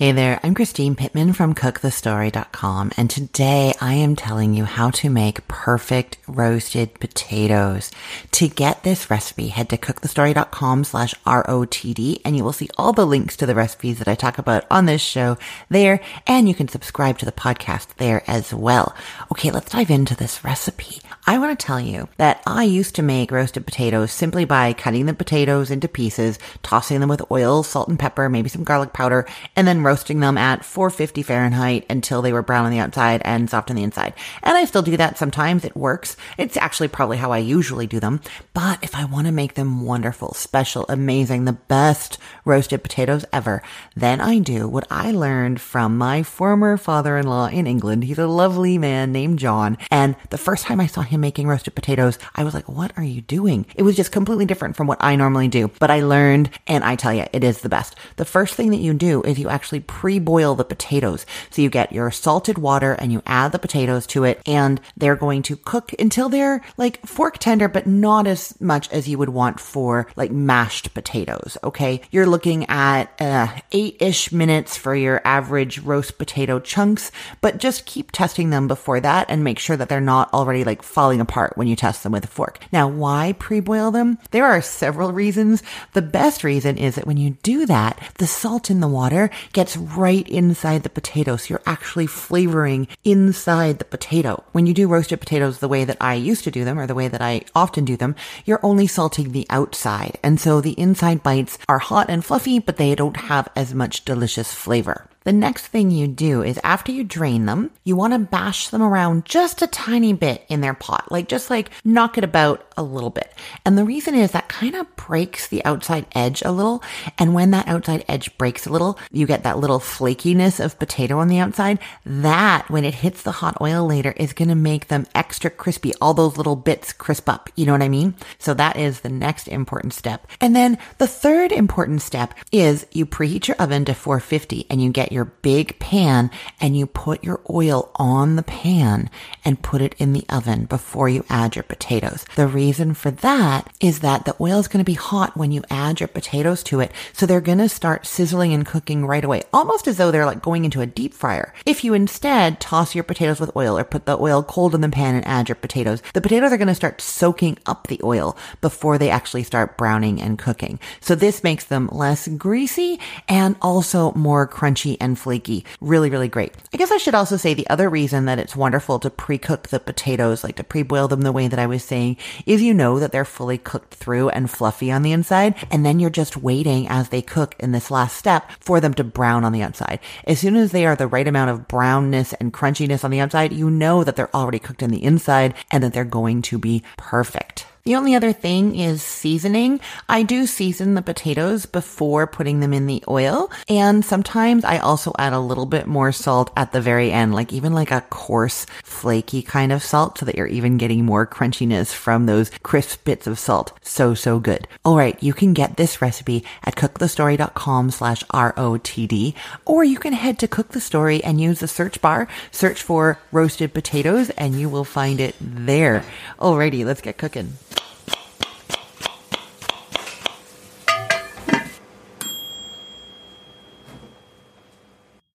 Hey there, I'm Christine Pittman from cookthestory.com and today I am telling you how to make perfect roasted potatoes. To get this recipe, head to cookthestory.com slash ROTD and you will see all the links to the recipes that I talk about on this show there and you can subscribe to the podcast there as well. Okay, let's dive into this recipe. I want to tell you that I used to make roasted potatoes simply by cutting the potatoes into pieces, tossing them with oil, salt and pepper, maybe some garlic powder, and then roasting them at 450 Fahrenheit until they were brown on the outside and soft on the inside. And I still do that sometimes. It works. It's actually probably how I usually do them. But if I want to make them wonderful, special, amazing, the best roasted potatoes ever, then I do what I learned from my former father-in-law in England. He's a lovely man named John. And the first time I saw him making roasted potatoes, I was like, what are you doing? It was just completely different from what I normally do. But I learned and I tell you, it is the best. The first thing that you do is you actually actually pre-boil the potatoes. So you get your salted water and you add the potatoes to it and they're going to cook until they're like fork tender, but not as much as you would want for like mashed potatoes. Okay. You're looking at uh, eight ish minutes for your average roast potato chunks, but just keep testing them before that and make sure that they're not already like falling apart when you test them with a fork. Now, why pre-boil them? There are several reasons. The best reason is that when you do that, the salt in the water gets gets right inside the potato. So you're actually flavoring inside the potato. When you do roasted potatoes the way that I used to do them or the way that I often do them, you're only salting the outside. And so the inside bites are hot and fluffy, but they don't have as much delicious flavor. The next thing you do is after you drain them, you want to bash them around just a tiny bit in their pot, like just like knock it about a little bit. And the reason is that kind of breaks the outside edge a little. And when that outside edge breaks a little, you get that little flakiness of potato on the outside. That, when it hits the hot oil later, is going to make them extra crispy. All those little bits crisp up. You know what I mean? So that is the next important step. And then the third important step is you preheat your oven to 450 and you get your big pan and you put your oil on the pan and put it in the oven before you add your potatoes. The reason for that is that the oil is going to be hot when you add your potatoes to it. So they're going to start sizzling and cooking right away, almost as though they're like going into a deep fryer. If you instead toss your potatoes with oil or put the oil cold in the pan and add your potatoes, the potatoes are going to start soaking up the oil before they actually start browning and cooking. So this makes them less greasy and also more crunchy and flaky. Really, really great. I guess I should also say the other reason that it's wonderful to pre-cook the potatoes, like to pre-boil them the way that I was saying, is you know that they're fully cooked through and fluffy on the inside. And then you're just waiting as they cook in this last step for them to brown on the outside. As soon as they are the right amount of brownness and crunchiness on the outside, you know that they're already cooked in the inside and that they're going to be perfect. The only other thing is seasoning. I do season the potatoes before putting them in the oil. And sometimes I also add a little bit more salt at the very end, like even like a coarse, flaky kind of salt so that you're even getting more crunchiness from those crisp bits of salt. So, so good. All right. You can get this recipe at cookthestory.com slash ROTD, or you can head to Cook the Story and use the search bar, search for roasted potatoes, and you will find it there. Alrighty. Let's get cooking.